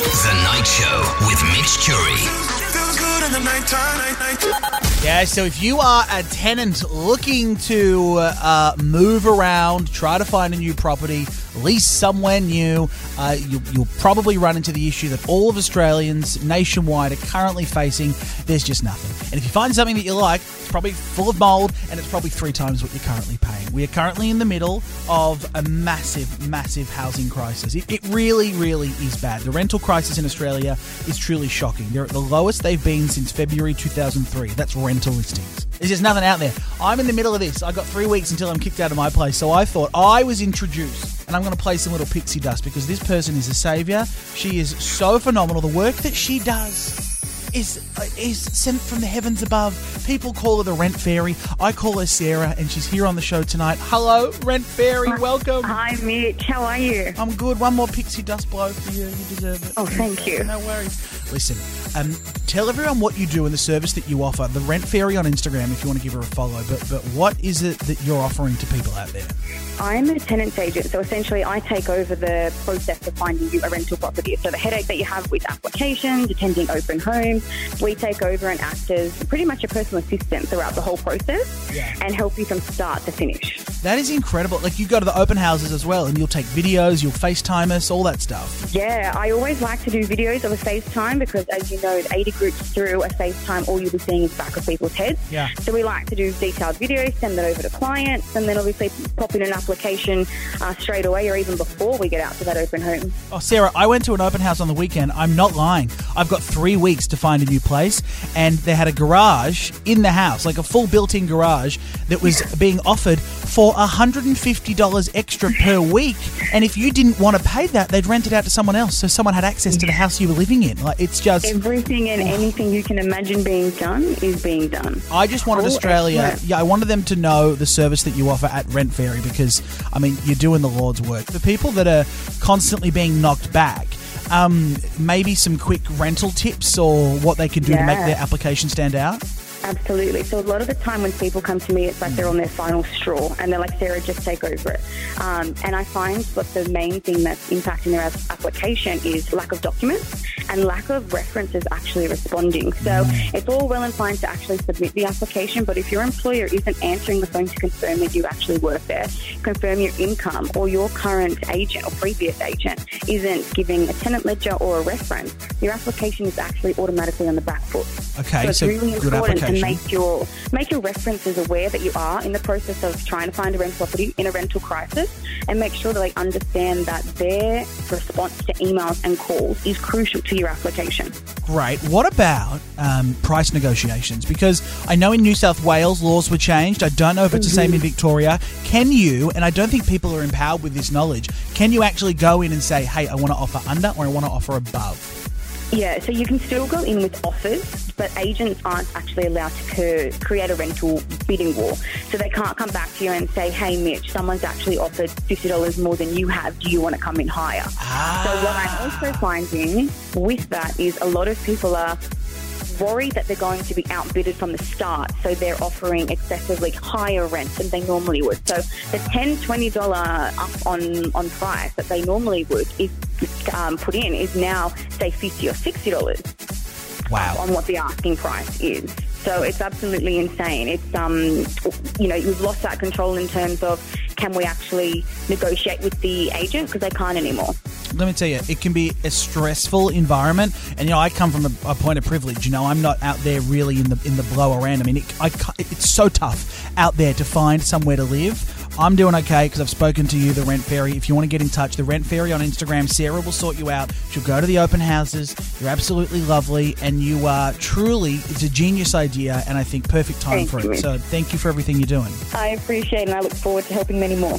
The Night Show with Mitch nighttime. Yeah, so if you are a tenant looking to uh, move around, try to find a new property, lease somewhere new, uh, you, you'll probably run into the issue that all of Australians nationwide are currently facing. There's just nothing. And if you find something that you like, it's probably full of mold and it's probably three times what you're currently paying. We are currently in the middle of a massive, massive housing crisis. It, it really, really is bad. The rental crisis in Australia is truly shocking. They're at the lowest they've been since February 2003. That's rental listings. There's just nothing out there. I'm in the middle of this. I got three weeks until I'm kicked out of my place. So I thought I was introduced, and I'm going to play some little pixie dust because this person is a savior. She is so phenomenal. The work that she does is is sent from the heavens above. People call her the Rent Fairy. I call her Sarah, and she's here on the show tonight. Hello, Rent Fairy. Welcome. Hi, Mitch. How are you? I'm good. One more pixie dust blow for you. You deserve it. Oh, thank you. No worries. Listen, um, tell everyone what you do and the service that you offer. The Rent Fairy on Instagram, if you want to give her a follow. But but what is it that you're offering to people out there? I'm a tenants agent, so essentially I take over the process of finding you a rental property. So the headache that you have with applications, attending open homes, we take over and act as pretty much a personal assistant throughout the whole process Yeah. and help you from start to finish. That is incredible. Like you go to the open houses as well, and you'll take videos, you'll FaceTime us, all that stuff. Yeah, I always like to do videos of a FaceTime because, as you know, the 80 groups through a FaceTime, all you'll be seeing is back of people's heads. Yeah. So we like to do detailed videos, send that over to clients, and then obviously pop in an application uh, straight away or even before we get out to that open home. Oh, Sarah, I went to an open house on the weekend. I'm not lying. I've got three weeks to find a new place, and they had a garage in the house, like a full built-in garage that was being offered for $150 extra per week. And if you didn't want to pay that, they'd rent it out to someone else, so someone had access to the house you were living in. Like it's just. Everything and anything you can imagine being done is being done. I just wanted Oh, Australia. Yeah, I wanted them to know the service that you offer at Rent Fairy because, I mean, you're doing the Lord's work. For people that are constantly being knocked back, um, maybe some quick rental tips or what they can do to make their application stand out. Absolutely. So a lot of the time when people come to me, it's like they're on their final straw, and they're like, "Sarah, just take over it." Um, and I find that the main thing that's impacting their application is lack of documents and lack of references actually responding. So mm. it's all well and fine to actually submit the application, but if your employer isn't answering the phone to confirm that you actually work there, confirm your income, or your current agent or previous agent isn't giving a tenant ledger or a reference, your application is actually automatically on the back foot. Okay, So it's so really important to make your make your references aware that you are in the process of trying to find a rental property in a rental crisis, and make sure that they understand that their response to emails and calls is crucial to your application. Great. What about um, price negotiations? Because I know in New South Wales laws were changed. I don't know if it's the same in Victoria. Can you, and I don't think people are empowered with this knowledge, can you actually go in and say, hey, I want to offer under or I want to offer above? Yeah, so you can still go in with offers, but agents aren't actually allowed to create a rental bidding war. So they can't come back to you and say, hey, Mitch, someone's actually offered $50 more than you have. Do you want to come in higher? So what I'm also finding with that is a lot of people are worried that they're going to be outbidded from the start, so they're offering excessively higher rents than they normally would. So the $10, $20 up on, on price that they normally would is um, put in is now, say, 50 or $60 Wow. on what the asking price is. So it's absolutely insane. It's um, you know, we've lost that control in terms of can we actually negotiate with the agent because they can't anymore. let me tell you, it can be a stressful environment. And you know, I come from a, a point of privilege. You know, I'm not out there really in the in the blow around. I mean, it, I, it's so tough out there to find somewhere to live. I'm doing okay because I've spoken to you, the Rent Fairy. If you want to get in touch, the Rent Fairy on Instagram, Sarah will sort you out. She'll go to the open houses. You're absolutely lovely, and you are truly. It's a genius idea, and I think perfect time Thank for you. it. So thank you for everything you're doing. I appreciate and I look forward to helping many more.